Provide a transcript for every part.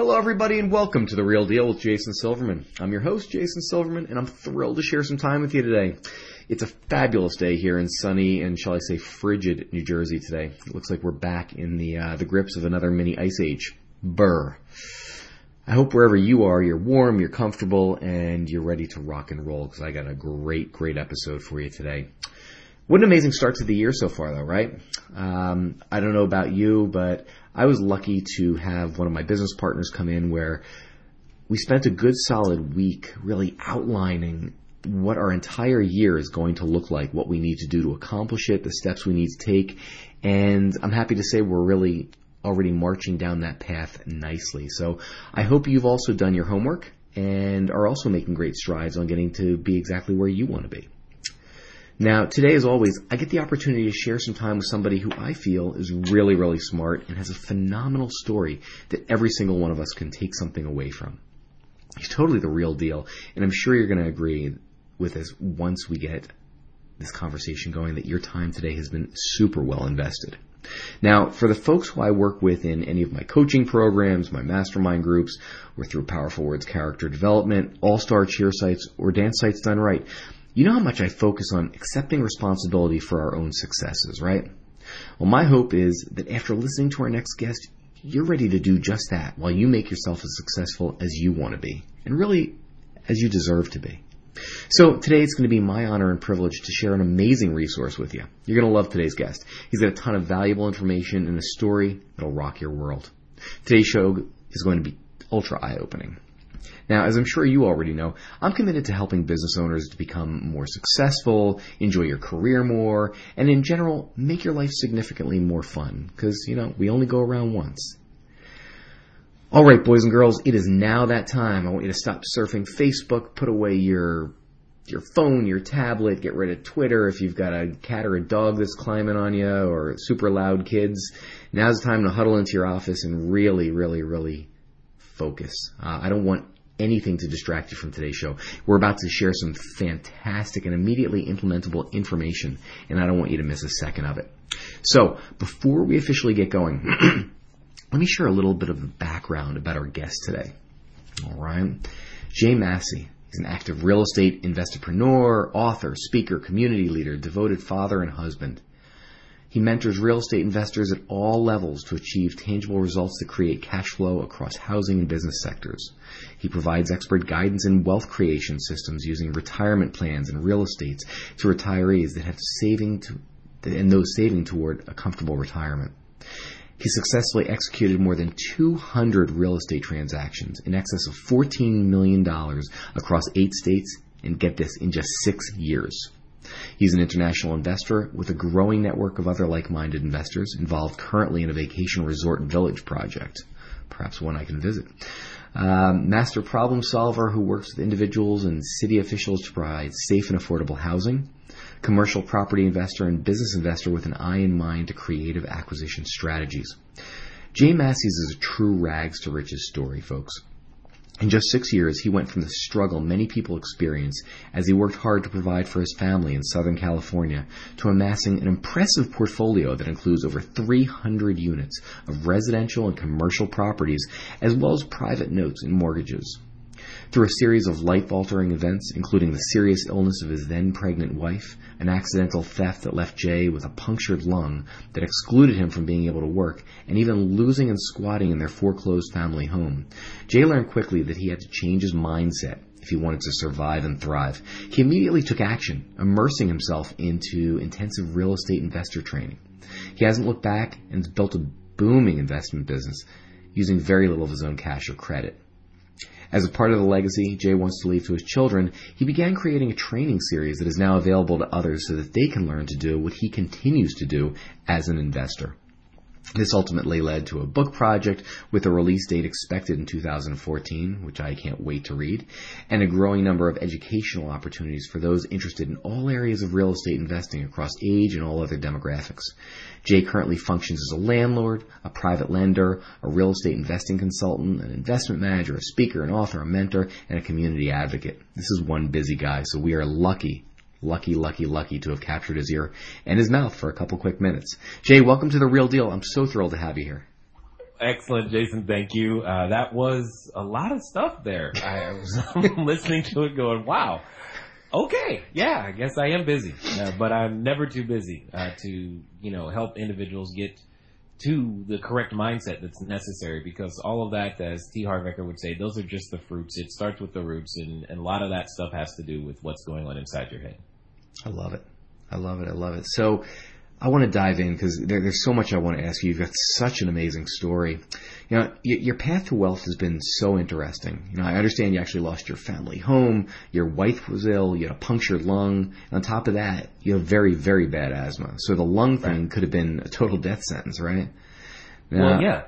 Hello, everybody, and welcome to The Real Deal with Jason Silverman. I'm your host, Jason Silverman, and I'm thrilled to share some time with you today. It's a fabulous day here in sunny and, shall I say, frigid New Jersey today. It looks like we're back in the uh, the grips of another mini ice age. Burr. I hope wherever you are, you're warm, you're comfortable, and you're ready to rock and roll because I got a great, great episode for you today. What an amazing start to the year so far, though, right? Um, I don't know about you, but I was lucky to have one of my business partners come in where we spent a good solid week really outlining what our entire year is going to look like, what we need to do to accomplish it, the steps we need to take. And I'm happy to say we're really already marching down that path nicely. So I hope you've also done your homework and are also making great strides on getting to be exactly where you want to be. Now, today, as always, I get the opportunity to share some time with somebody who I feel is really, really smart and has a phenomenal story that every single one of us can take something away from. He's totally the real deal, and I'm sure you're going to agree with us once we get this conversation going that your time today has been super well invested. Now, for the folks who I work with in any of my coaching programs, my mastermind groups, or through Powerful Words Character Development, All Star Cheer Sites, or Dance Sites Done Right, you know how much I focus on accepting responsibility for our own successes, right? Well, my hope is that after listening to our next guest, you're ready to do just that while you make yourself as successful as you want to be, and really as you deserve to be. So today it's going to be my honor and privilege to share an amazing resource with you. You're going to love today's guest. He's got a ton of valuable information and a story that'll rock your world. Today's show is going to be ultra eye-opening. Now, as I'm sure you already know, I'm committed to helping business owners to become more successful, enjoy your career more, and in general, make your life significantly more fun. Because, you know, we only go around once. All right, boys and girls, it is now that time. I want you to stop surfing Facebook, put away your your phone, your tablet, get rid of Twitter if you've got a cat or a dog that's climbing on you or super loud kids. Now's the time to huddle into your office and really, really, really focus. Uh, I don't want anything to distract you from today's show. We're about to share some fantastic and immediately implementable information, and I don't want you to miss a second of it. So, before we officially get going, let me share a little bit of the background about our guest today. All right. Jay Massey. He's an active real estate investorpreneur, author, speaker, community leader, devoted father, and husband. He mentors real estate investors at all levels to achieve tangible results that create cash flow across housing and business sectors. He provides expert guidance in wealth creation systems using retirement plans and real estates to retirees that have saving to, and those saving toward a comfortable retirement. He successfully executed more than 200 real estate transactions in excess of $14 million across eight states and get this in just six years. He's an international investor with a growing network of other like-minded investors involved currently in a vacation resort and village project, perhaps one I can visit. Um, master problem solver who works with individuals and city officials to provide safe and affordable housing. Commercial property investor and business investor with an eye in mind to creative acquisition strategies. Jay Massey's is a true rags to riches story, folks. In just six years, he went from the struggle many people experience as he worked hard to provide for his family in Southern California to amassing an impressive portfolio that includes over 300 units of residential and commercial properties, as well as private notes and mortgages. Through a series of life altering events, including the serious illness of his then pregnant wife, an accidental theft that left Jay with a punctured lung that excluded him from being able to work, and even losing and squatting in their foreclosed family home, Jay learned quickly that he had to change his mindset if he wanted to survive and thrive. He immediately took action, immersing himself into intensive real estate investor training. He hasn't looked back and has built a booming investment business using very little of his own cash or credit. As a part of the legacy Jay wants to leave to his children, he began creating a training series that is now available to others so that they can learn to do what he continues to do as an investor. This ultimately led to a book project with a release date expected in 2014, which I can't wait to read, and a growing number of educational opportunities for those interested in all areas of real estate investing across age and all other demographics. Jay currently functions as a landlord, a private lender, a real estate investing consultant, an investment manager, a speaker, an author, a mentor, and a community advocate. This is one busy guy, so we are lucky lucky, lucky, lucky to have captured his ear and his mouth for a couple quick minutes. Jay, welcome to the real deal. I'm so thrilled to have you here. Excellent, Jason. Thank you. Uh, that was a lot of stuff there. I was listening to it going, wow. Okay. Yeah, I guess I am busy, uh, but I'm never too busy uh, to, you know, help individuals get to the correct mindset that's necessary because all of that, as T. Harv Eker would say, those are just the fruits. It starts with the roots, and, and a lot of that stuff has to do with what's going on inside your head. I love it. I love it. I love it. So I want to dive in because there, there's so much I want to ask you. You've got such an amazing story. You know, y- your path to wealth has been so interesting. You know, I understand you actually lost your family home. Your wife was ill. You had a punctured lung. And on top of that, you have very, very bad asthma. So the lung thing Right. could have been a total death sentence, right? well, yeah.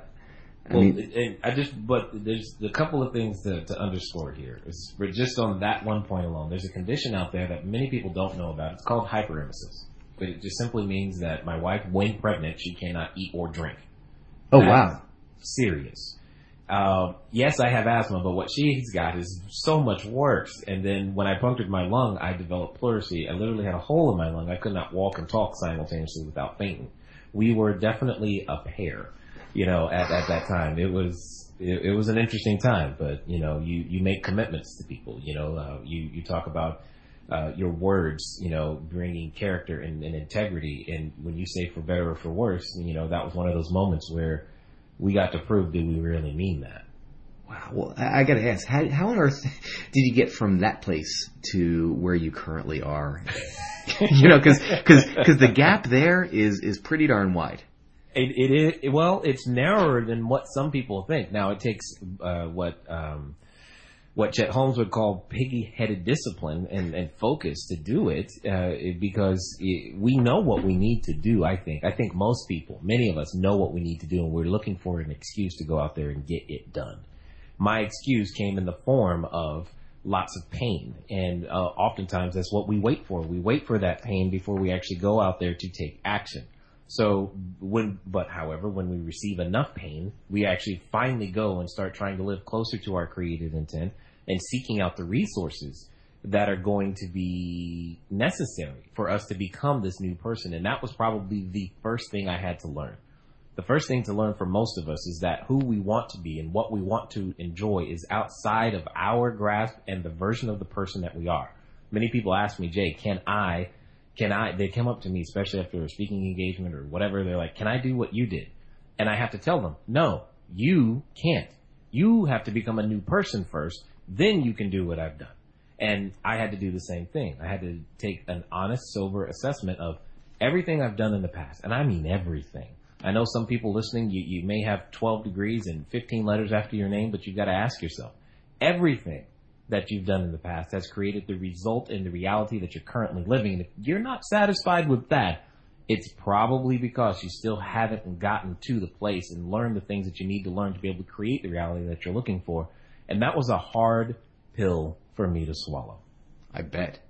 I Well, mean- it- it- I just, but there's a couple of things to, to underscore here. For just on that one point alone, there's a condition out there that many people don't know about. It's called hyperemesis. But it just simply means that my wife, when pregnant, she cannot eat or drink. Oh That's wow. Serious. Um, yes, I have asthma, but what she's got is so much worse. And then when I punctured my lung, I developed pleurisy. I literally had a hole in my lung. I could not walk and talk simultaneously without fainting. We were definitely a pair, you know, at, at that time. It was, it, it was an interesting time, but you know, you, you make commitments to people, you know, uh, you, you talk about, uh, your words, you know, bringing character and, and integrity. And when you say for better or for worse, you know, that was one of those moments where we got to prove that we really mean that. Wow. Well, I, I got to ask, how, how on earth did you get from that place to where you currently are? you know, because because because the gap there is is pretty darn wide. It, it is well, it's narrower than what some people think. Now it takes uh, what um, what Chet Holmes would call piggy-headed discipline and, and focus to do it, uh, because it, we know what we need to do. I think. I think most people, many of us, know what we need to do, and we're looking for an excuse to go out there and get it done. My excuse came in the form of lots of pain, and uh, oftentimes that's what we wait for. We wait for that pain before we actually go out there to take action. So when, but however, when we receive enough pain, we actually finally go and start trying to live closer to our creative intent and seeking out the resources that are going to be necessary for us to become this new person. And that was probably the first thing I had to learn. The first thing to learn for most of us is that who we want to be and what we want to enjoy is outside of our grasp and the version of the person that we are. Many people ask me, Jay, can I can I, they come up to me, especially after a speaking engagement or whatever, they're like, can I do what you did? And I have to tell them, no, you can't. You have to become a new person first, then you can do what I've done. And I had to do the same thing. I had to take an honest, sober assessment of everything I've done in the past. And I mean everything. I know some people listening, you, you may have 12 degrees and 15 letters after your name, but you've got to ask yourself, everything that you've done in the past has created the result and the reality that you're currently living. And if you're not satisfied with that, it's probably because you still haven't gotten to the place and learned the things that you need to learn to be able to create the reality that you're looking for. And that was a hard pill for me to swallow. I bet.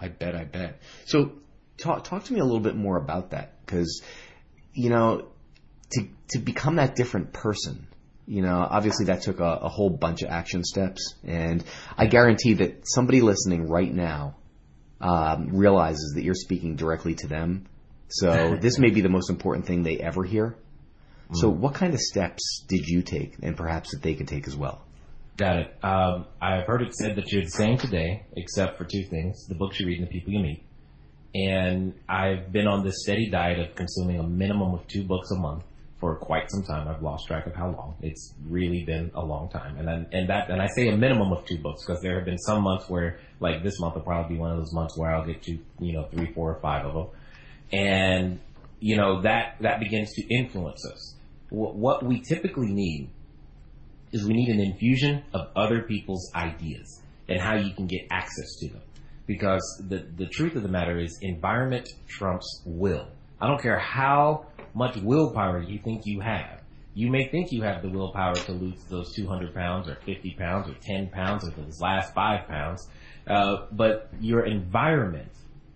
I bet. I bet. So, talk talk to me a little bit more about that because, you know, to to become that different person, you know, obviously that took a, a whole bunch of action steps, and I guarantee that somebody listening right now um, realizes that you're speaking directly to them. So this may be the most important thing they ever hear. So, what kind of steps did you take, and perhaps that they could take as well? Got it. Um, I've heard it said that you're the same today, except for two things: the books you read and the people you meet. And I've been on this steady diet of consuming a minimum of two books a month for quite some time. I've lost track of how long. It's really been a long time. And then, and that, and I say a minimum of two books because there have been some months where, like this month will probably be one of those months where I'll get to, you know, three, four, or five of them. And, you know, that, that begins to influence us. What, what we typically need is we need an infusion of other people's ideas and how you can get access to them. Because the, the truth of the matter is environment trumps will. I don't care how much willpower you think you have. You may think you have the willpower to lose those 200 pounds or 50 pounds or 10 pounds or those last five pounds, uh, but your environment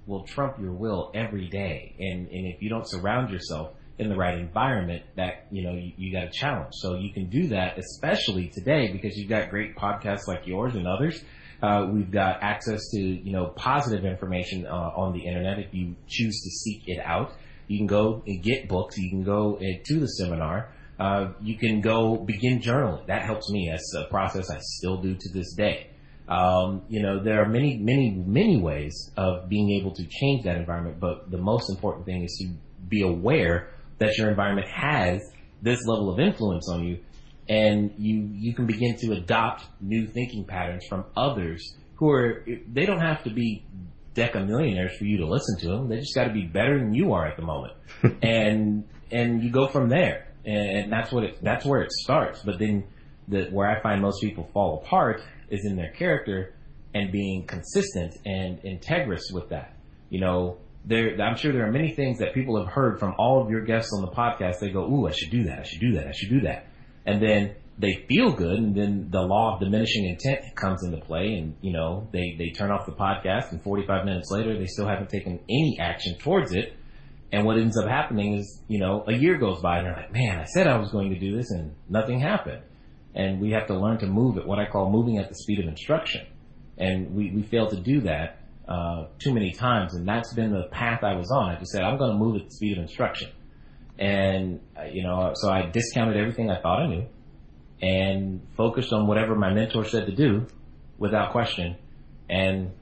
will trump your will every day. And, and if you don't surround yourself in the right environment, that, you know, you, you got a challenge. So you can do that, especially today because you've got great podcasts like yours and others. Uh, we've got access to, you know, positive information uh, on the internet if you choose to seek it out. You can go and get books. You can go uh, to the seminar. Uh, you can go begin journaling. That helps me. That's a process I still do to this day. Um, you know, there are many, many, many ways of being able to change that environment, but the most important thing is to be aware that your environment has this level of influence on you, and you you can begin to adopt new thinking patterns from others who are they don't have to be deca millionaires for you to listen to them. They just got to be better than you are at the moment, and and you go from there and that's what it that's where it starts. But then the where I find most people fall apart is in their character and being consistent and integrous with that. You know, there I'm sure there are many things that people have heard from all of your guests on the podcast. They go, "Ooh, I should do that. I should do that. I should do that," and then they feel good, and then the law of diminishing intent comes into play, and you know they they turn off the podcast, and 45 minutes later they still haven't taken any action towards it and what ends up happening is, you know, a year goes by and they're like, man, I said I was going to do this and nothing happened. And we have to learn to move at what I call moving at the speed of instruction. And we, we fail to do that, uh, too many times. And that's been the path I was on. I just said, I'm going to move at the speed of instruction. And, uh, you know, so I discounted everything I thought I knew and focused on whatever my mentor said to do without question. And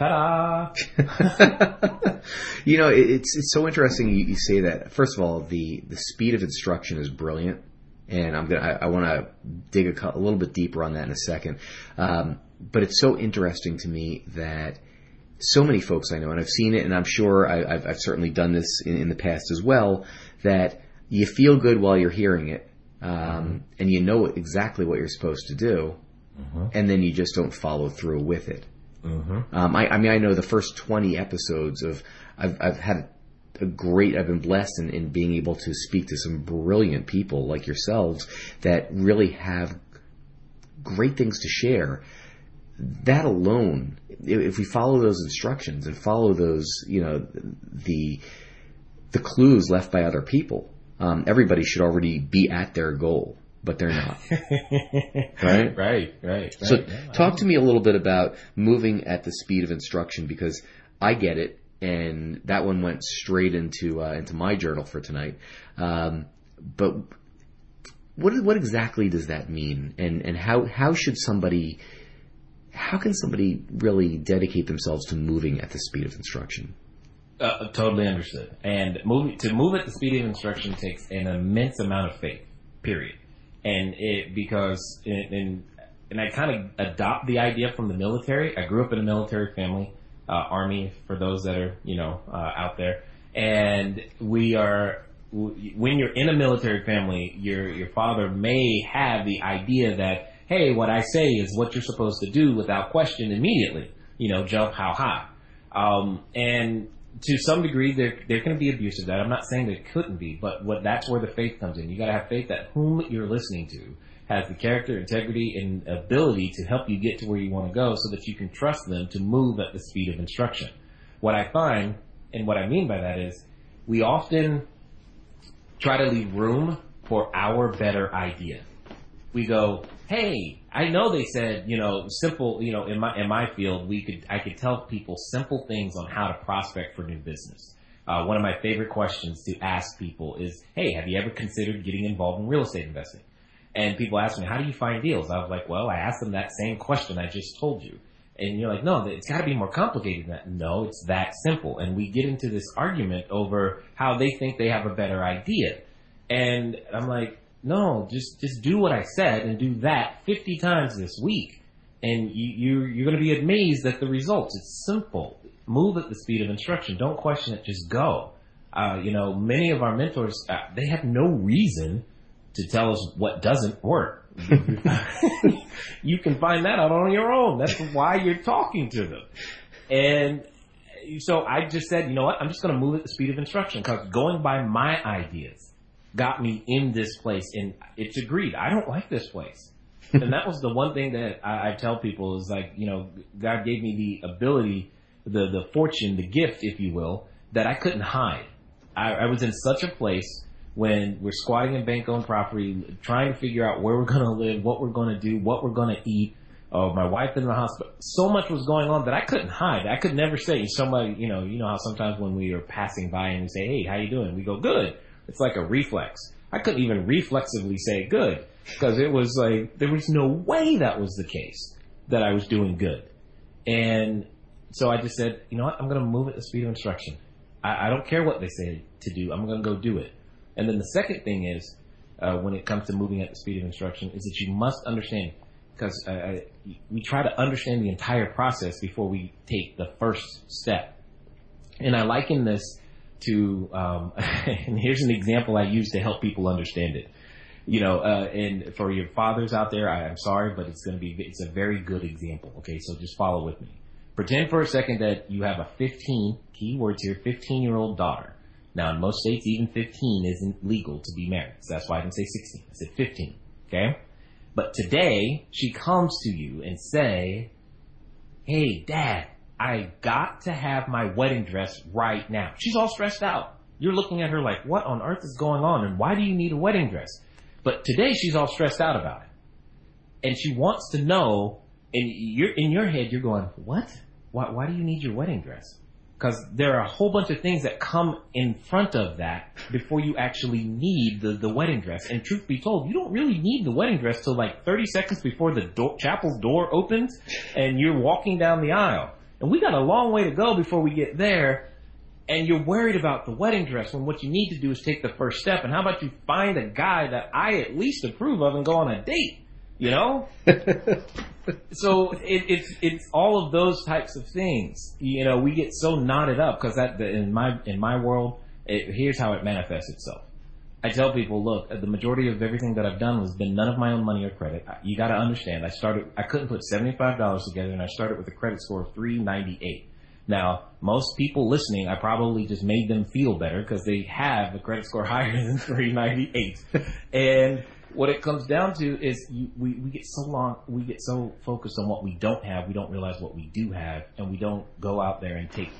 Ta-da! you know, it's it's so interesting you, you, say that. First of all, the the speed of instruction is brilliant, and I'm gonna I, I want to dig a, a, little bit deeper on that in a second. Um, but it's so interesting to me that so many folks I know, and I've seen it, and I'm sure I, have I've certainly done this in, in, the past as well. That you feel good while you're hearing it, um, and you know exactly what you're supposed to do, mm-hmm. and then you just don't follow through with it. Mm-hmm. Um, I, I, mean, I know the first 20 episodes of, I've, I've had a great, I've been blessed in, in being able to speak to some brilliant people like yourselves that really have great things to share. That alone, if we follow those instructions and follow those, you know, the, the clues left by other people, um, everybody should already be at their goal but they're not. right? Right, right. So yeah, talk to me a little bit about moving at the speed of instruction because I get it and that one went straight into uh, into my journal for tonight. Um, but what what exactly does that mean and and how how should somebody how can somebody really dedicate themselves to moving at the speed of instruction? Uh, totally understood. And move, to move at the speed of instruction takes an immense amount of faith. Period and it because and and I kind of adopt the idea from the military. I grew up in a military family, uh, army for those that are you know uh, out there, and we are when you're in a military family, your your father may have the idea that hey, what I say is what you're supposed to do without question immediately. You know, jump how high, um, and to some degree, there there can be abuse of that. I'm not saying there couldn't be, but what that's where the faith comes in. You got to have faith that whom you're listening to has the character, integrity, and ability to help you get to where you want to go, so that you can trust them to move at the speed of instruction. What I find, and what I mean by that is, we often try to leave room for our better idea. We go, hey, I know they said, you know, simple, you know, in my in my field, we could I could tell people simple things on how to prospect for new business. Uh, one of my favorite questions to ask people is, "Hey, have you ever considered getting involved in real estate investing?" And people ask me, "How do you find deals?" I was like, "Well, I asked them that same question I just told you." And you're like, "No, it's got to be more complicated than that." No, it's that simple. And we get into this argument over how they think they have a better idea. And I'm like, no, just just do what I said and do that 50 times this week, and you, you you're going to be amazed at the results. It's simple. Move at the speed of instruction. Don't question it. Just go. Uh, you know, many of our mentors uh, they have no reason to tell us what doesn't work. you can find that out on your own. That's why you're talking to them. And so I just said, you know what? I'm just going to move at the speed of instruction because going by my ideas got me in this place, and it's agreed. I don't like this place, and that was the one thing that I, I tell people is like, you know, God gave me the ability, the the fortune, the gift, if you will, that I couldn't hide. I, I was in such a place when we're squatting in bank owned property, trying to figure out where we're going to live, what we're going to do, what we're going to eat. Oh, my wife in the hospital. So much was going on that I couldn't hide. I could never say somebody, you know, you know how sometimes when we are passing by and we say, "Hey, how you doing?" We go, "Good." It's like a reflex. I couldn't even reflexively say good because it was like there was no way that was the case that I was doing good. And so I just said, you know what? I'm going to move at the speed of instruction. I, I don't care what they say to do. I'm going to go do it. And then the second thing is, uh, when it comes to moving at the speed of instruction, is that you must understand, because uh, we try to understand the entire process before we take the first step. And I liken this to, um, and here's an example I use to help people understand it. You know, uh, and for your fathers out there, I, I'm sorry, but it's going to be, it's a very good example. Okay, so just follow with me. Pretend for a second that you have a 15, key words here, 15 year old daughter now, in most states, even 15 isn't legal to be married. So that's why I didn't say 16. I said 15. Okay? But today, she comes to you and say, Hey, dad, I got to have my wedding dress right now. She's all stressed out. You're looking at her like, what on earth is going on? And why do you need a wedding dress? But today she's all stressed out about it. And she wants to know, and you're in your head, you're going, what? Why, why do you need your wedding dress? because there are a whole bunch of things that come in front of that before you actually need the, the wedding dress. And truth be told, you don't really need the wedding dress till like 30 seconds before the door, chapel's door opens and you're walking down the aisle. And we got a long way to go before we get there. And you're worried about the wedding dress when what you need to do is take the first step. And how about you find a guy that I at least approve of and go on a date? You know? so it, it's it's all of those types of things. You know, we get so knotted up because that in my in my world, it, here's how it manifests itself. I tell people, look, the majority of everything that I've done has been none of my own money or credit. You got to understand. I started. I couldn't put seventy five dollars together, and I started with a credit score of three ninety eight. Now, most people listening, I probably just made them feel better because they have a credit score higher than 398. and what it comes down to is you, we, we get so long, we get so focused on what we don't have, we don't realize what we do have, and we don't go out there and take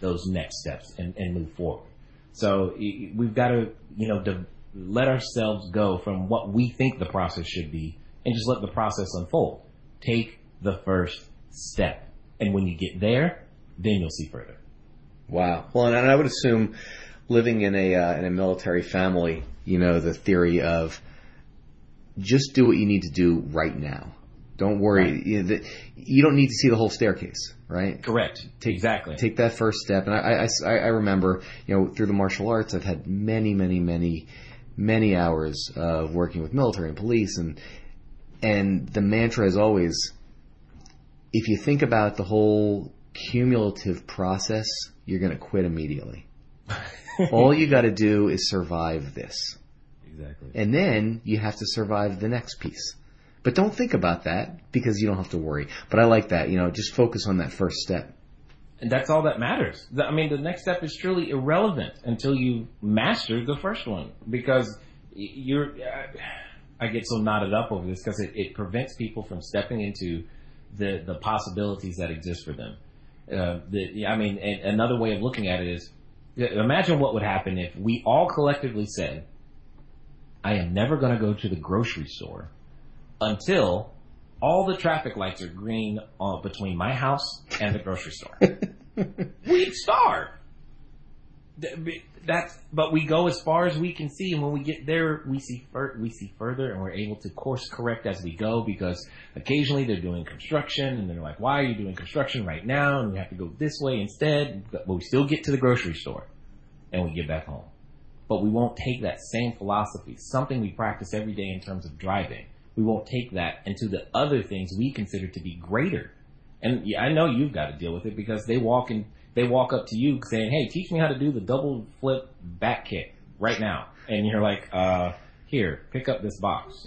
those next steps and, and move forward. So we've got to, you know, to let ourselves go from what we think the process should be and just let the process unfold. Take the first step. And when you get there, then you'll see further. Wow. Well, and I would assume living in a uh, in a military family, you know, the theory of just do what you need to do right now. Don't worry. Right. You, know, the, you, don't need to see the whole staircase, right? Correct. Take, exactly. Take that first step. And I, I, I remember, you know, through the martial arts, I've had many, many, many, many hours of working with military and police, and and the mantra is always, if you think about the whole cumulative process, you're going to quit immediately. All you got to do is survive this. Exactly. And then you have to survive the next piece. But don't think about that because you don't have to worry. But I like that, you know, just focus on that first step. And that's all that matters. I mean, the next step is truly irrelevant until you master the first one because you're. I get so knotted up over this because it, it prevents people from stepping into the the possibilities that exist for them. Uh, the, I mean, another way of looking at it is, imagine what would happen if we all collectively said, I am never going to go to the grocery store until all the traffic lights are green uh, between my house and the grocery store. We'd starve. That's, but we go as far as we can see, and when we get there, we see fur- we see further, and we're able to course correct as we go. Because occasionally they're doing construction, and they're like, "Why are you doing construction right now?" And we have to go this way instead. But we still get to the grocery store, and we get back home but we won't take that same philosophy, something we practice every day in terms of driving. We won't take that into the other things we consider to be greater. And I know you've got to deal with it because they walk in, they walk up to you saying, "Hey, teach me how to do the double flip back kick right now," and you're like, "Uh, here, pick up this box.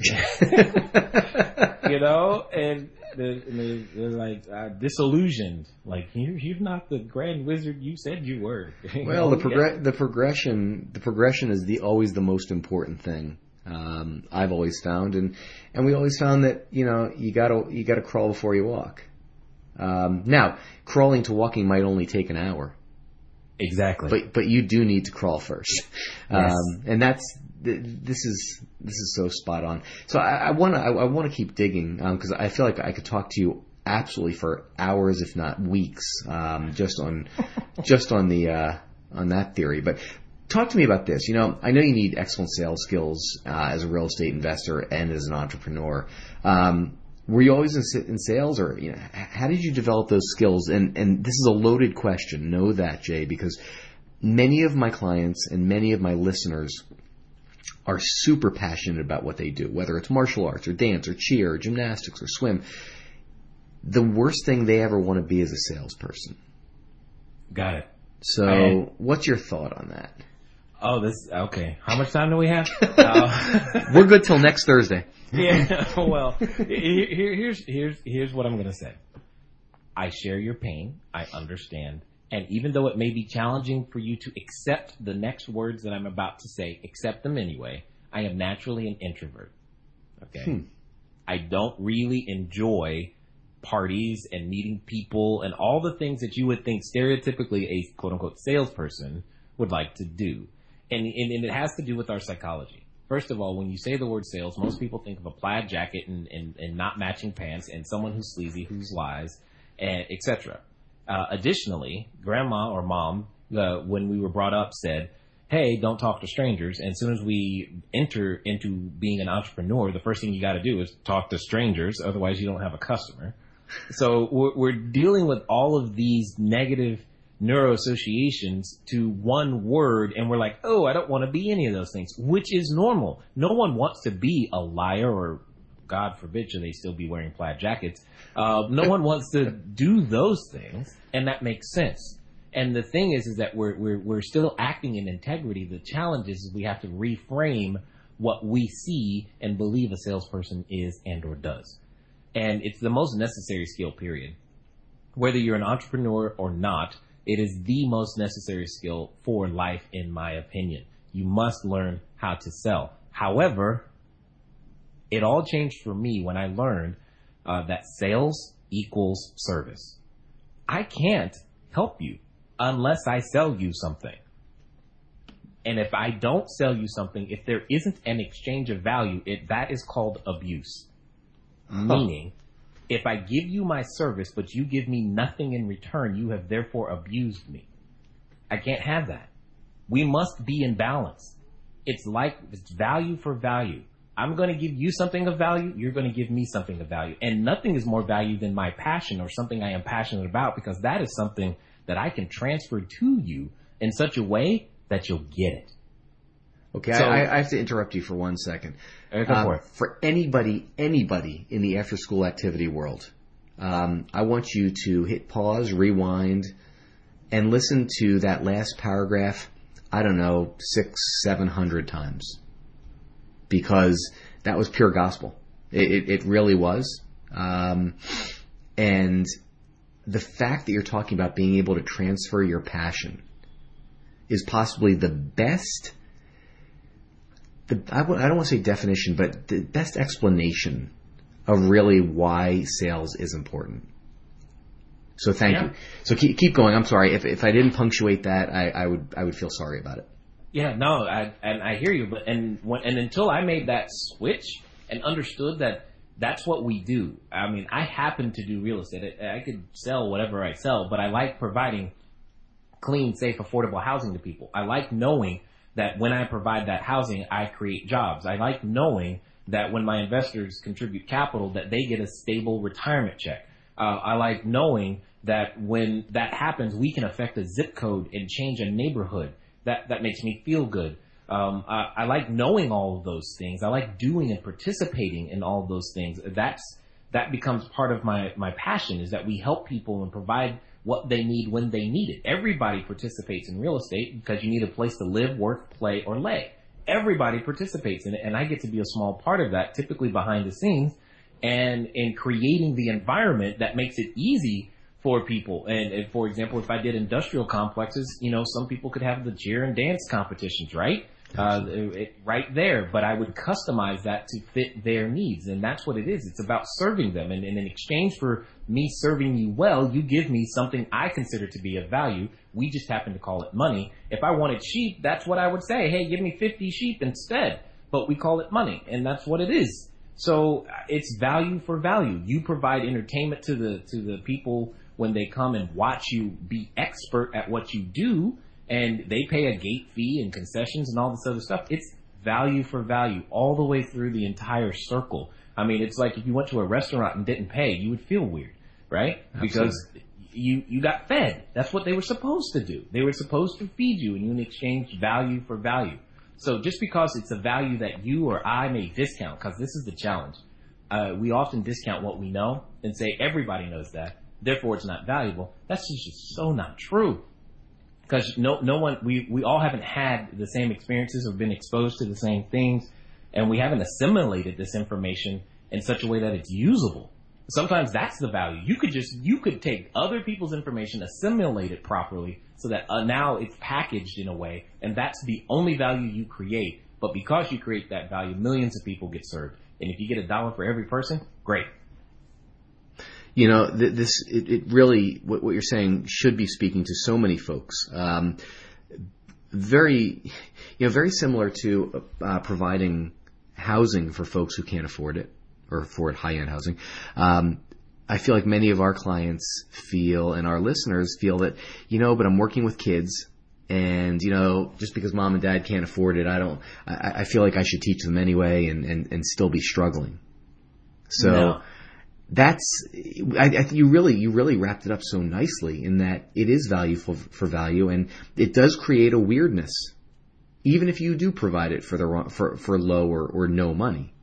you know, and they're, they're, they're like uh, disillusioned. Like you, you're not the grand wizard you said you were. Well, the the progression, the progression is the always the most important thing. Um, I've always found, and and we always found that you know you gotta you gotta crawl before you walk. Um, now, crawling to walking might only take an hour, exactly. but but you do need to crawl first, Yes. um, and that's th- this is this is so spot on. So I want to I, want to keep digging because I feel like I could talk to you absolutely for hours, if not weeks, um, just on just on the uh, on that theory. But talk to me about this. You know, I know you need excellent sales skills uh, as a real estate investor and as an entrepreneur. Um, were you always in, in sales, or you know, how did you develop those skills? And and this is a loaded question. Know that, Jay, because many of my clients and many of my listeners are super passionate about what they do, whether it's martial arts or dance or cheer or gymnastics or swim. The worst thing they ever want to be is a salesperson. Got it. So, what's your thought on that? Oh, this okay. How much time do we have? Uh, We're good till next Thursday. yeah. Well, here, here- here's here's here's what I'm gonna say. I share your pain. I understand. And even though it may be challenging for you to accept the next words that I'm about to say, accept them anyway. I am naturally an introvert. Okay. I don't really enjoy parties and meeting people and all the things that you would think stereotypically a quote unquote salesperson would like to do. And, and, and it has to do with our psychology. First of all, when you say the word sales, most people think of a plaid jacket and, and, and not matching pants and someone who's sleazy, who's lies, and etc. Uh, additionally, grandma or mom, uh, when we were brought up, said, "Hey, don't talk to strangers." And as soon as we enter into being an entrepreneur, the first thing you got to do is talk to strangers, otherwise you don't have a customer. So we're, we're dealing with all of these negative neuroassociations to one word, and we're like, "Oh, I don't want to be any of those things," which is normal. No one wants to be a liar or God forbid, should they still be wearing plaid jackets? Uh, no one wants to do those things, and that makes sense. And the thing is, is that we're we're we're still acting in integrity. The challenge is, is we have to reframe what we see and believe a salesperson is and or does. And it's the most necessary skill. Period. Whether you're an entrepreneur or not, it is the most necessary skill for life, in my opinion. You must learn how to sell. However, it all changed for me when I learned uh, that sales equals service. I can't help you unless I sell you something. And if I don't sell you something, if there isn't an exchange of value, it that is called abuse. Meaning, if I give you my service but you give me nothing in return, you have therefore abused me. I can't have that. We must be in balance. It's like it's value for value. I'm going to give you something of value. You're going to give me something of value. And nothing is more value than my passion or something I am passionate about because that is something that I can transfer to you in such a way that you'll get it. Okay, So- I, I have to interrupt you for one second. Um, for for anybody, anybody in the after school activity world, um, I want you to hit pause, rewind, and listen to that last paragraph. I don't know, six, seven hundred times, because that was pure gospel. It, it, it really was, um, and the fact that you're talking about being able to transfer your passion is possibly the best the I w- I don't want to say definition, but the best explanation of really why sales is important. So thank Yeah. you. So keep, keep going. I'm sorry if if I didn't punctuate that, I, I would I would feel sorry about it. Yeah, no, I, and I hear you, but and when, and until I made that switch and understood that that's what we do. I mean, I happen to do real estate. I, I could sell whatever I sell, but I like providing clean, safe, affordable housing to people. I like knowing that when I provide that housing, I create jobs. I like knowing that when my investors contribute capital, that they get a stable retirement check. Uh, I like knowing that when that happens, we can affect a zip code and change a neighborhood. That that makes me feel good. Um, I, I like knowing all of those things. I like doing and participating in all of those things. That's that becomes part of my my passion is that we help people and provide what they need when they need it. Everybody participates in real estate because you need a place to live, work, play, or lay. everybody participates in it and I get to be a small part of that, typically behind the scenes and in creating the environment that makes it easy for people. And, and, for example, if I did industrial complexes, you know, some people could have the cheer and dance competitions, right? Uh, it, right there, but I would customize that to fit their needs. And that's what it is. It's about serving them. And, and in exchange for me serving you well, you give me something I consider to be of value. We just happen to call it money. If I wanted sheep, that's what I would say. Hey, give me 50 sheep instead. But we call it money. And that's what it is. So uh, it's value for value. You provide entertainment to the, to the people when they come and watch you be expert at what you do and they pay a gate fee and concessions and all this other stuff. It's value for value all the way through the entire circle. I mean, it's like if you went to a restaurant and didn't pay, you would feel weird, right? Because you you got fed. That's what they were supposed to do. They were supposed to feed you, and you exchange value for value. So just because it's a value that you or I may discount, because this is the challenge, uh, we often discount what we know and say everybody knows that, therefore it's not valuable. That's just so not true because no no one we we all haven't had the same experiences or been exposed to the same things, and we haven't assimilated this information in such a way that it's usable. Sometimes that's the value. You could just you could take other people's information, assimilate it properly, so that uh, now it's packaged in a way, and that's the only value you create. But because you create that value, millions of people get served. And if you get a dollar for every person, great you know, th- this it, it really what, what, you're saying should be speaking to so many folks. Um, very, you know, very similar to uh, providing housing for folks who can't afford it or afford high-end housing. Um, I feel like many of our clients feel and our listeners feel that, you know, but I'm working with kids and, you know, just because mom and dad can't afford it, I don't, I, I feel like I should teach them anyway and, and, and still be struggling. So, no that's I, I, you really you really wrapped it up so nicely in that it is value for, for value and it does create a weirdness even if you do provide it for the for for low or, or no money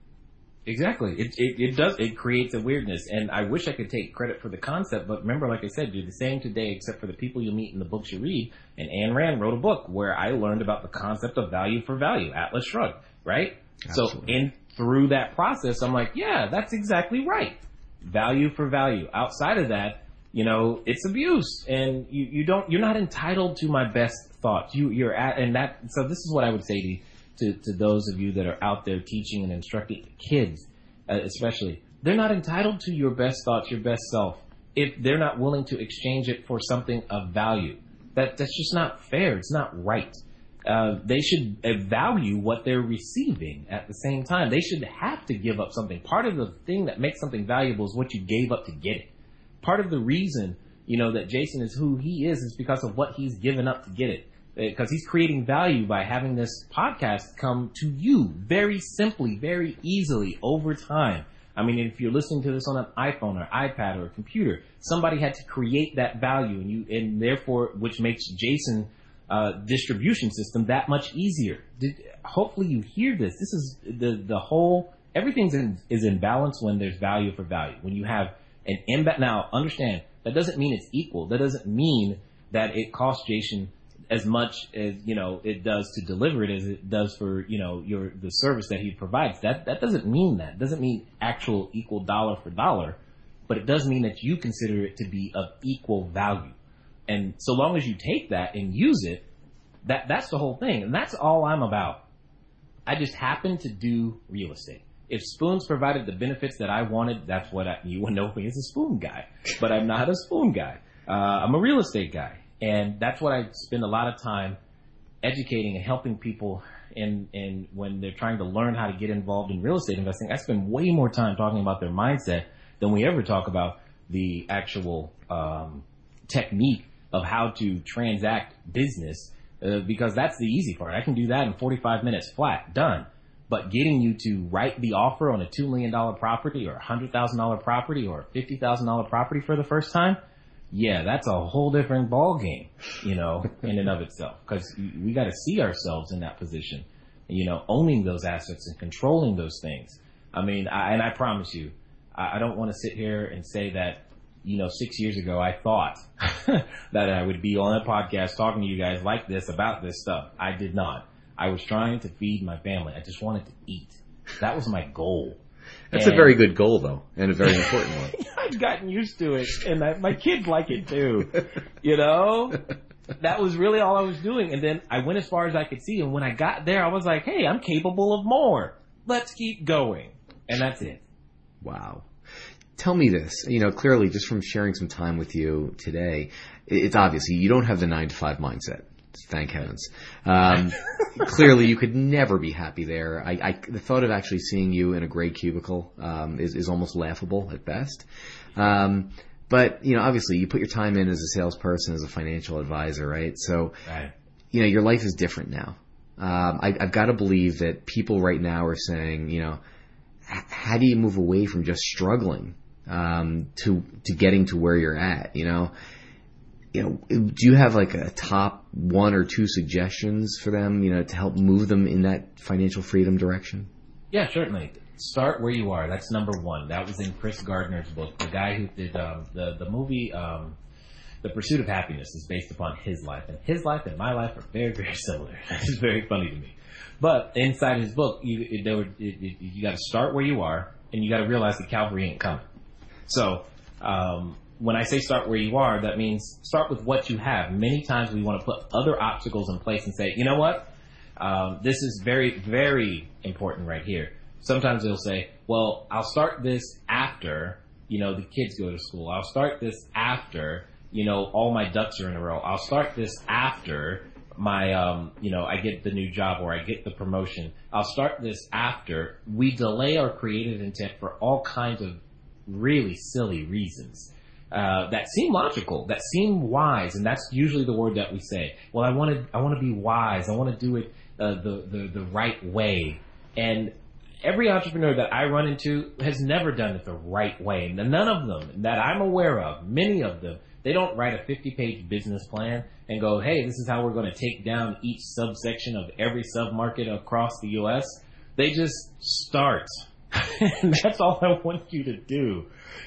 exactly it, it, it does it creates a weirdness and i wish i could take credit for the concept but remember like i said you're the same today except for the people you meet in the books you read and Ayn Rand wrote a book where i learned about the concept of value for value atlas shrugged right Absolutely. so in through that process i'm like yeah that's exactly right value for value. Outside of that, you know, it's abuse, and you, you don't you're not entitled to my best thoughts. You you're at and that. So this is what I would say to to, to those of you that are out there teaching and instructing kids, uh, especially. They're not entitled to your best thoughts, your best self, if they're not willing to exchange it for something of value. That that's just not fair. It's not right. Uh, they should value what they're receiving at the same time. They should have to give up something. Part of the thing that makes something valuable is what you gave up to get it. Part of the reason, you know, that Jason is who he is is because of what he's given up to get it. Because uh, he's creating value by having this podcast come to you very simply, very easily over time. I mean, if you're listening to this on an iPhone or iPad or a computer, somebody had to create that value, and you, and therefore, which makes Jason uh, distribution system that much easier. Did, hopefully you hear this. This is the the whole everything in, is in balance when there's value for value. When you have an imbalance. Now understand that doesn't mean it's equal. That doesn't mean that it costs Jason as much as you know it does to deliver it as it does for you know your the service that he provides. That that doesn't mean that. It doesn't mean actual equal dollar for dollar, but it does mean that you consider it to be of equal value. And so long as you take that and use it, that that's the whole thing. And that's all I'm about. I just happen to do real estate. If spoons provided the benefits that I wanted, that's what I, you would know me as a spoon guy. But I'm not a spoon guy. Uh, I'm a real estate guy. And that's what I spend a lot of time educating and helping people in, in when they're trying to learn how to get involved in real estate investing. I spend way more time talking about their mindset than we ever talk about the actual um, technique of how to transact business uh, because that's the easy part. I can do that in 45 minutes flat, done. But getting you to write the offer on a $2 million property or a $100,000 property or a $50,000 property for the first time, yeah, that's a whole different ball game, you know, in and of itself. Because we got to see ourselves in that position, you know, owning those assets and controlling those things. I mean, I, and I promise you, I, I don't want to sit here and say that you know, six years ago, I thought that I would be on a podcast talking to you guys like this about this stuff. I did not. I was trying to feed my family. I just wanted to eat. That was my goal. That's And- a very good goal, though, and a very important one. I've gotten used to it, and I, my kids like it too. You know, that was really all I was doing. And then I went as far as I could see, and when I got there, I was like, "Hey, I'm capable of more. Let's keep going." And that's it. Wow. Tell me this, you know, clearly just from sharing some time with you today, it's obvious you don't have the nine to five mindset. Thank heavens. Um, clearly, you could never be happy there. I, I, the thought of actually seeing you in a gray cubicle um, is, is almost laughable at best. Um, but you know, obviously, you put your time in as a salesperson, as a financial advisor, right? So, Right. you know, your life is different now. Um, I, I've got to believe that people right now are saying, you know, how do you move away from just struggling um, to to getting to where you're at? You know, you know, do you have like a top one or two suggestions for them? You know, to help move them in that financial freedom direction. Yeah, certainly. Start where you are. That's number one. That was in Chris Gardner's book. The guy who did um, the the movie um, The Pursuit of Happyness is based upon his life, and his life and my life are very very similar. It's very funny to me. But inside his book, you it, you got to start where you are, and you got to realize that Calvary ain't coming. So um, when I say start where you are, that means start with what you have. Many times we want to put other obstacles in place and say, you know what, um, this is very, very important right here. Sometimes they'll say, well, I'll start this after, you know, the kids go to school. I'll start this after, you know, all my ducks are in a row. I'll start this after my, um, you know, I get the new job or I get the promotion. I'll start this after. We delay our creative intent for all kinds of really silly reasons uh, that seem logical, that seem wise, and that's usually the word that we say. Well, I want to, I want to be wise. I want to do it uh, the, the the right way. And every entrepreneur that I run into has never done it the right way. None of them that I'm aware of, many of them, they don't write a 50-page business plan and go, "Hey, this is how we're going to take down each subsection of every submarket across the U.S." They just start. and that's all I want you to do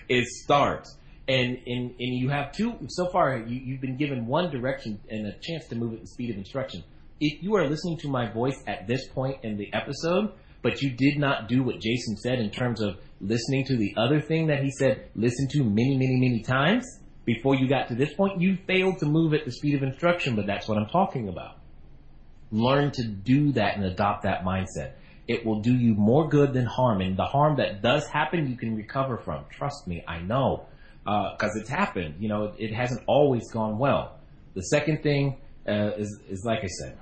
is start. And, and, and you have two, so far you, you've been given one direction and a chance to move at the speed of instruction. If you are listening to my voice at this point in the episode, but you did not do what Jason said in terms of listening to the other thing that he said, listen to many, many, many times before you got to this point, you failed to move at the speed of instruction, but that's what I'm talking about. Learn to do that and adopt that mindset. It will do you more good than harm. And the harm that does happen, you can recover from. Trust me, I know. Because it's happened. You know, it, hasn't always gone well. The second thing uh, is, is like I said,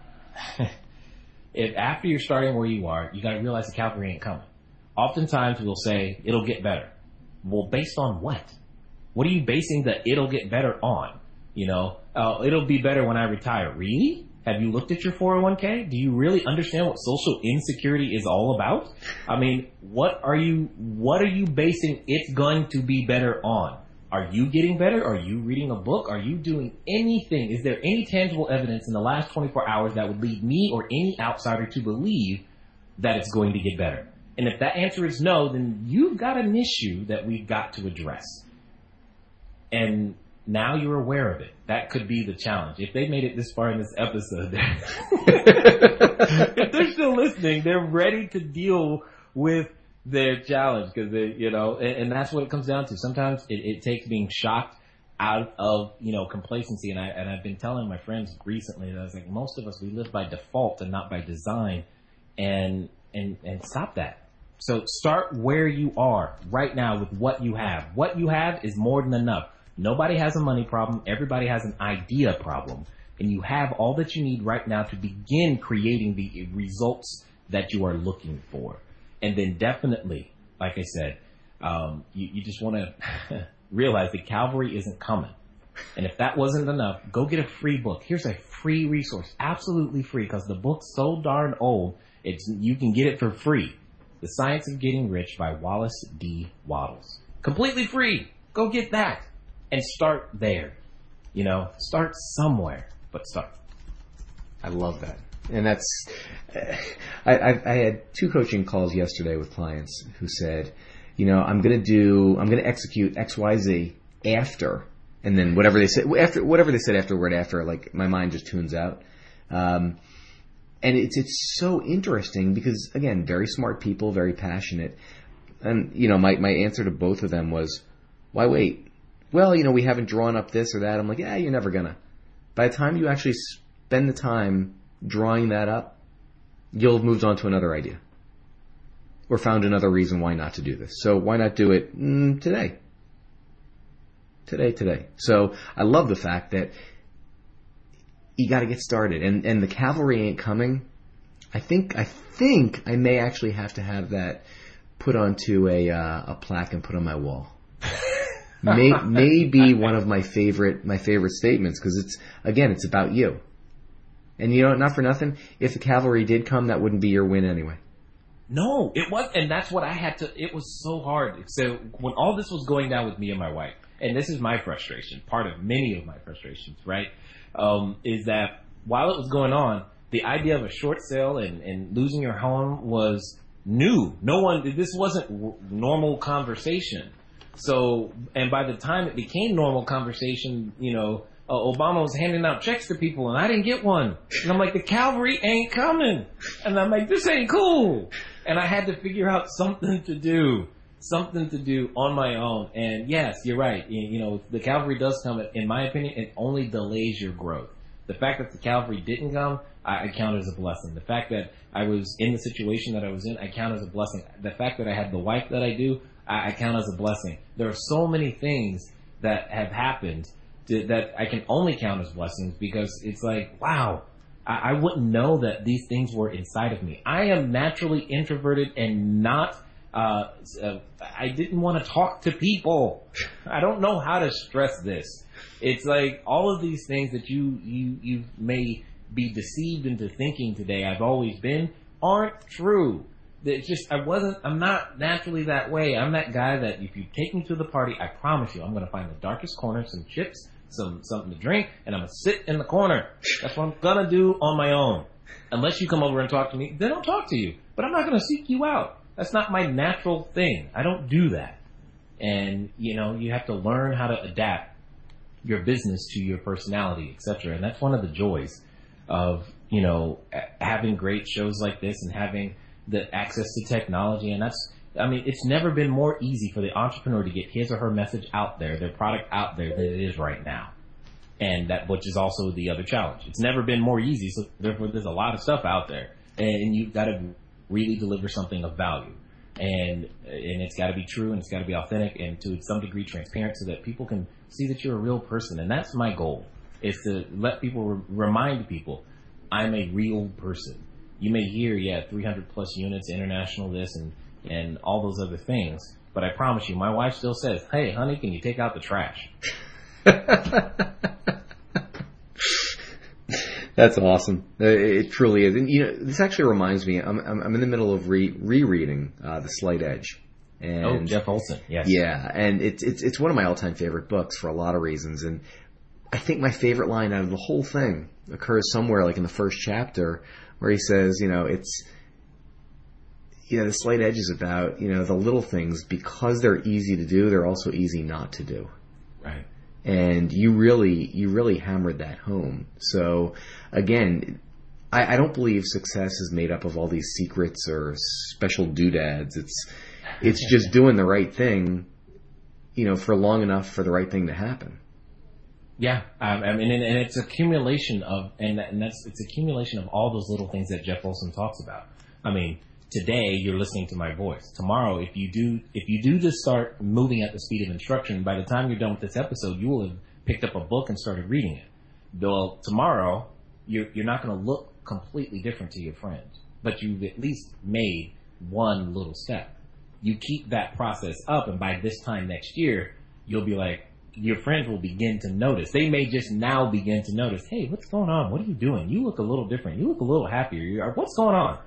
if after you're starting where you are, you got to realize the Calvary ain't coming. Oftentimes we'll say, it'll get better. Well, based on what? What are you basing the it'll get better on? You know, uh, it'll be better when I retire. Really? Have you looked at your 401k? Do you really understand what social insecurity is all about? I mean, what are you, what are you basing it's going to be better on? Are you getting better? Are you reading a book? Are you doing anything? Is there any tangible evidence in the last 24 hours that would lead me or any outsider to believe that it's going to get better? And if that answer is no, then you've got an issue that we've got to address. And now you're aware of it. That could be the challenge. If they made it this far in this episode, if they're still listening, they're ready to deal with their challenge because they, you know, and, and that's what it comes down to. Sometimes it, it takes being shocked out of you know complacency, and I and I've been telling my friends recently that I was like, most of us we live by default and not by design, and and and stop that. So start where you are right now with what you have. What you have is more than enough. Nobody has a money problem. Everybody has an idea problem. And you have all that you need right now to begin creating the results that you are looking for. And then definitely, like I said, um, you, you just want to realize that Calvary isn't coming. And if that wasn't enough, go get a free book. Here's a free resource, absolutely free, because the book's so darn old. It's you can get it for free. The Science of Getting Rich by Wallace D. Wattles. Completely free. Go get that and start there. You know, start somewhere, but start. I love that. And that's, I, I, I had two coaching calls yesterday with clients who said, you know, I'm going to do, I'm going to execute X, Y, Z after, and then whatever they said, after, whatever they said afterward, after, like, my mind just tunes out. Um, and it's it's so interesting because again, very smart people, very passionate, and you know, my my answer to both of them was, why wait? Well, you know, we haven't drawn up this or that. I'm like, yeah, you're never gonna. By the time you actually spend the time drawing that up, you'll have moved on to another idea or found another reason why not to do this. So why not do it mm, today? Today, today. So I love the fact that you got to get started, and and the cavalry ain't coming. I think I think I may actually have to have that put onto a uh, a plaque and put on my wall. may, may be one of my favorite my favorite statements because it's again it's about you. And you know, not for nothing, if the cavalry did come, that wouldn't be your win anyway. No, it was, and that's what I had to. It was so hard. So when all this was going down with me and my wife, and this is my frustration, part of many of my frustrations, right, um, is that while it was going on, the idea of a short sale and, and losing your home was new. No one, this wasn't normal conversation. So, and by the time it became normal conversation, you know, uh, Obama was handing out checks to people and I didn't get one. And I'm like, the cavalry ain't coming. And I'm like, this ain't cool. And I had to figure out something to do, something to do on my own. And yes, you're right. You, you know, the cavalry does come, in my opinion, it only delays your growth. The fact that the cavalry didn't come, I, I count as a blessing. The fact that I was in the situation that I was in, I count as a blessing. The fact that I had the wife that I do, I, I count as a blessing. There are so many things that have happened that I can only count as blessings because it's like, wow, I, I wouldn't know that these things were inside of me. I am naturally introverted and not. Uh, uh, I didn't want to talk to people. I don't know how to stress this. It's like all of these things that you you you may be deceived into thinking today. I've always been aren't true. It's just I wasn't. I'm not naturally that way. I'm that guy that if you take me to the party, I promise you, I'm going to find the darkest corner, some chips, some something to drink, and I'm gonna sit in the corner. That's what I'm gonna do on my own. Unless you come over and talk to me, then I'll talk to you. But I'm not gonna seek you out. That's not my natural thing. I don't do that. And you know, you have to learn how to adapt your business to your personality, etc. And that's one of the joys of you know having great shows like this and having the access to technology. And that's I mean, it's never been more easy for the entrepreneur to get his or her message out there, their product out there than it is right now. And that, which is also the other challenge. It's never been more easy. So therefore, there's a lot of stuff out there and you've got to really deliver something of value. And, and it's got to be true and it's got to be authentic and to some degree transparent so that people can see that you're a real person. And that's my goal is to let people re- remind people I'm a real person. You may hear, yeah, 300 plus units, international this and and all those other things. But I promise you, my wife still says, "Hey, honey, can you take out the trash?" That's awesome. It truly is. And you know, this actually reminds me. I'm I'm, I'm in the middle of re- rereading uh, The Slight Edge. And oh, Jeff Olson. Yes. Yeah, and it's it's it's one of my all time favorite books for a lot of reasons. And I think my favorite line out of the whole thing occurs somewhere like in the first chapter, where he says, you know, it's you know, the slight edge is about, you know, the little things because they're easy to do, they're also easy not to do. Right. And you really, you really hammered that home. So again, I, I don't believe success is made up of all these secrets or special doodads. It's, it's just doing the right thing, you know, for long enough for the right thing to happen. Yeah, um, I mean, and, and, it's accumulation of, and, and that's it's accumulation of all those little things that Jeff Olson talks about. I mean, today you're listening to my voice. Tomorrow, if you do, if you do just start moving at the speed of instruction, by the time you're done with this episode, you will have picked up a book and started reading it. Well, tomorrow, you're, you're not going to look completely different to your friends, but you've at least made one little step. You keep that process up, and by this time next year, you'll be like, your friends will begin to notice. They may just now begin to notice, hey, what's going on? What are you doing? You look a little different. You look a little happier. What's going on?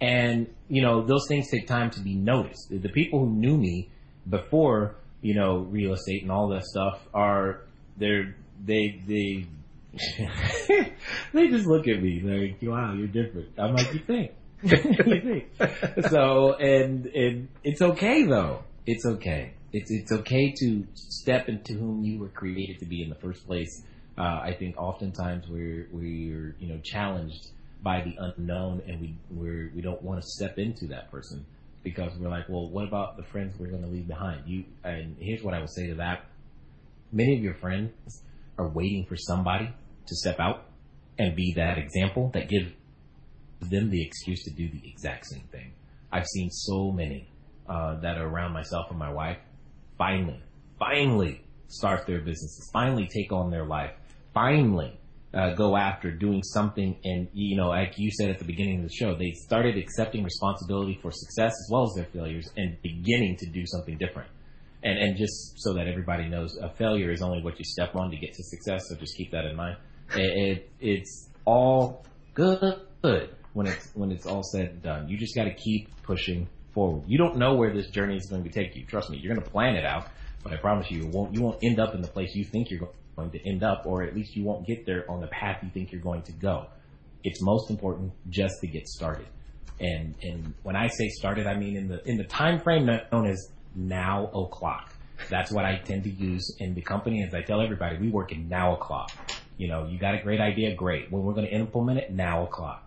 And, you know, those things take time to be noticed. The people who knew me before, you know, real estate and all that stuff are, they're, they, they, they just look at me like, wow, you're different. I'm like, you think? you think? So, and, and it's okay though. It's okay. It's, it's okay to step into whom you were created to be in the first place. Uh, I think oftentimes we're, we're, you know, challenged by the unknown, and we we're, we don't want to step into that person because we're like, well, what about the friends we're going to leave behind? You and here's what I would say to that: many of your friends are waiting for somebody to step out and be that example that gives them the excuse to do the exact same thing. I've seen so many uh, that are around myself and my wife finally, finally start their businesses, finally take on their life, finally uh, go after doing something. And, you know, like you said at the beginning of the show, they started accepting responsibility for success as well as their failures and beginning to do something different. And, and just so that everybody knows, a failure is only what you step on to get to success. So just keep that in mind. It, it it's all good when it's when it's all said and done. You just got to keep pushing forward. You don't know where this journey is going to take you. Trust me, you're going to plan it out, but I promise you, you won't you won't end up in the place you think you're going to end up, or at least you won't get there on the path you think you're going to go. It's most important just to get started. And and when I say started, I mean in the in the time frame known as now o'clock. That's what I tend to use in the company. As I tell everybody, we work in now o'clock. You know, you got a great idea, great. When we're going to implement it, now o'clock.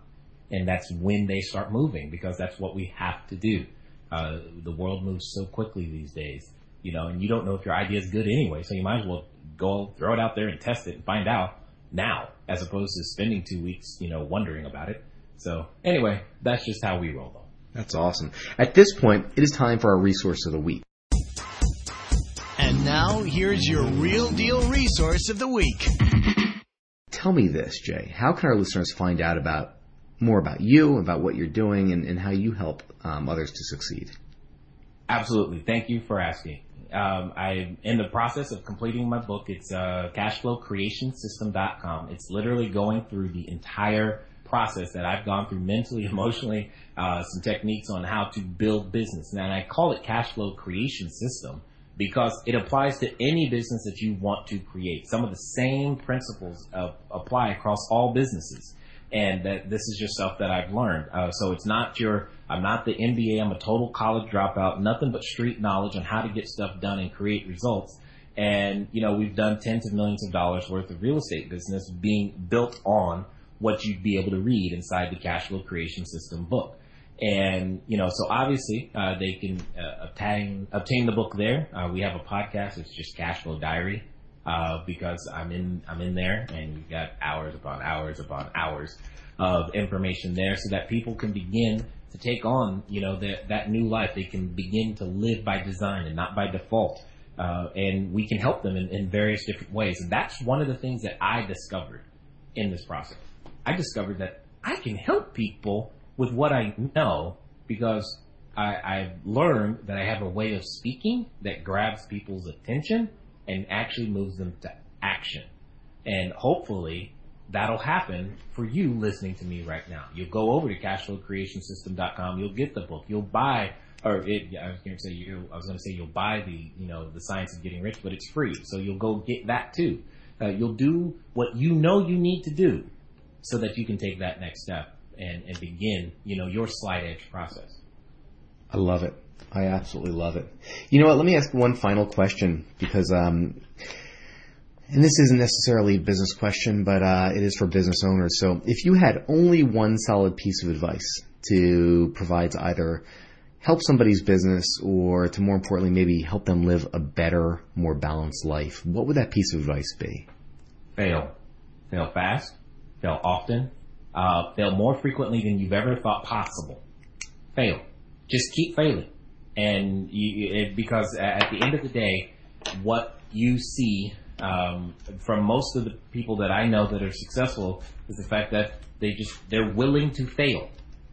And that's when they start moving because that's what we have to do. Uh, the world moves so quickly these days, you know, and you don't know if your idea is good anyway. So you might as well go throw it out there and test it and find out now as opposed to spending two weeks, you know, wondering about it. So anyway, that's just how we roll though. That's awesome. At this point, it is time for our resource of the week. And now here's your real deal resource of the week. Tell me this, Jay. How can our listeners find out about more about you, about what you're doing, and, and how you help um, others to succeed? Absolutely. Thank you for asking. Um, I'm in the process of completing my book. It's uh, cashflowcreationsystem.com. It's literally going through the entire process that I've gone through mentally, emotionally, uh, some techniques on how to build business. And I call it cash flow creation system because it applies to any business that you want to create. Some of the same principles uh, apply across all businesses. And that this is just stuff that I've learned. Uh, so it's not your, I'm not the MBA, I'm a total college dropout, nothing but street knowledge on how to get stuff done and create results. And, you know, we've done tens of millions of dollars worth of real estate business being built on what you'd be able to read inside the cash flow creation system book. And, you know, so obviously, uh, they can uh, obtain, obtain the book there. Uh, we have a podcast. It's just Cash Flow Diary. Uh, because I'm in, I'm in there and you've got hours upon hours upon hours of information there so that people can begin to take on, you know, that, that new life. They can begin to live by design and not by default. Uh, and we can help them in, in various different ways. And that's one of the things that I discovered in this process. I discovered that I can help people with what I know because I, I've learned that I have a way of speaking that grabs people's attention and actually moves them to action. And hopefully that'll happen for you listening to me right now. You'll go over to cashflowcreationsystem.com. You'll get the book. You'll buy, or it, I was going to say you, I was going to say you'll buy the, you know, the science of getting rich, but it's free. So you'll go get that too. Uh, you'll do what you know you need to do so that you can take that next step and, and begin, you know, your slight edge process. I love it. I absolutely love it. You know what? Let me ask one final question because, um, and this isn't necessarily a business question, but uh, it is for business owners. So, if you had only one solid piece of advice to provide to either help somebody's business or to more importantly, maybe help them live a better, more balanced life, what would that piece of advice be? Fail. Fail fast. Fail often. Uh, fail more frequently than you've ever thought possible. Fail. Just keep failing. And you, it, because at the end of the day, what you see um, from most of the people that I know that are successful is the fact that they just they're willing to fail.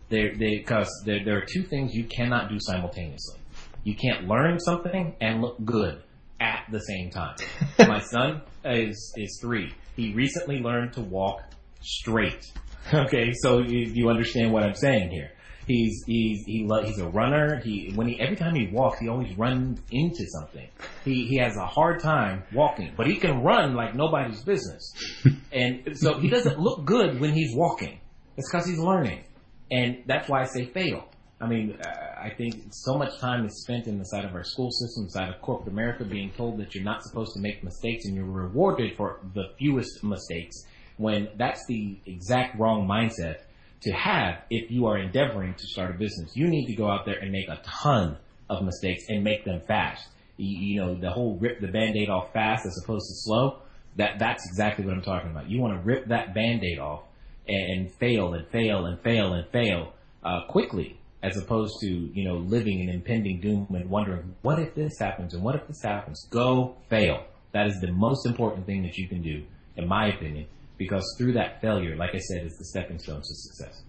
They're because there there are two things you cannot do simultaneously. You can't learn something and look good at the same time. My son is is three. He recently learned to walk straight. Okay, so you, you understand what I'm saying here. He's he's he lo- he's a runner. He when he every time he walks, he always runs into something. He he has a hard time walking, but he can run like nobody's business. and so he doesn't look good when he's walking. It's because he's learning, and that's why I say fail. I mean, uh, I think so much time is spent in the side of our school system, side of corporate America, being told that you're not supposed to make mistakes and you're rewarded for the fewest mistakes. When that's the exact wrong mindset to have if you are endeavoring to start a business. You need to go out there and make a ton of mistakes and make them fast. You, you know, the whole rip the band-aid off fast as opposed to slow, that, that's exactly what I'm talking about. You want to rip that band-aid off and, and fail and fail and fail and fail, uh, quickly as opposed to, you know, living in impending doom and wondering, what if this happens and what if this happens? Go fail. That is the most important thing that you can do, in my opinion, because through that failure, like I said, is the stepping stone to success.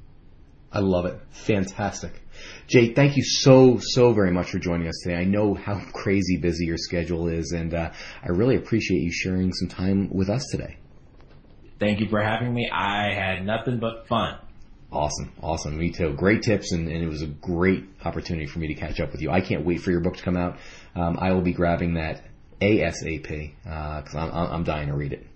I love it. Fantastic. Jay, thank you so, so very much for joining us today. I know how crazy busy your schedule is, and uh, I really appreciate you sharing some time with us today. Thank you for having me. I had nothing but fun. Awesome, awesome. Me too. Great tips, and, and, it was a great opportunity for me to catch up with you. I can't wait for your book to come out. Um, I will be grabbing that ASAP because uh, I'm, I'm dying to read it.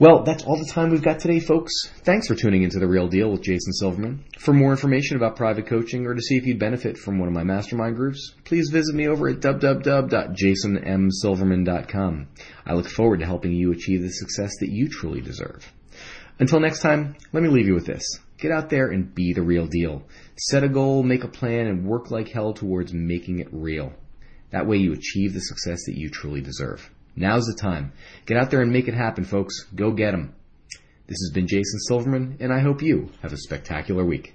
Well, that's all the time we've got today, folks. Thanks for tuning into The Real Deal with Jason Silverman. For more information about private coaching or to see if you'd benefit from one of my mastermind groups, please visit me over at www.jasonmsilverman.com. I look forward to helping you achieve the success that you truly deserve. Until next time, let me leave you with this. Get out there and be the real deal. Set a goal, make a plan, and work like hell towards making it real. That way you achieve the success that you truly deserve. Now's the time. Get out there and make it happen, folks. Go get them. This has been Jason Silverman, and I hope you have a spectacular week.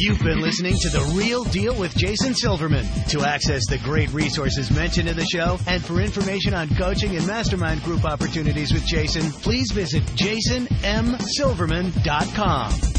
You've been listening to The Real Deal with Jason Silverman. To access the great resources mentioned in the show and for information on coaching and mastermind group opportunities with Jason, please visit jasonmsilverman.com.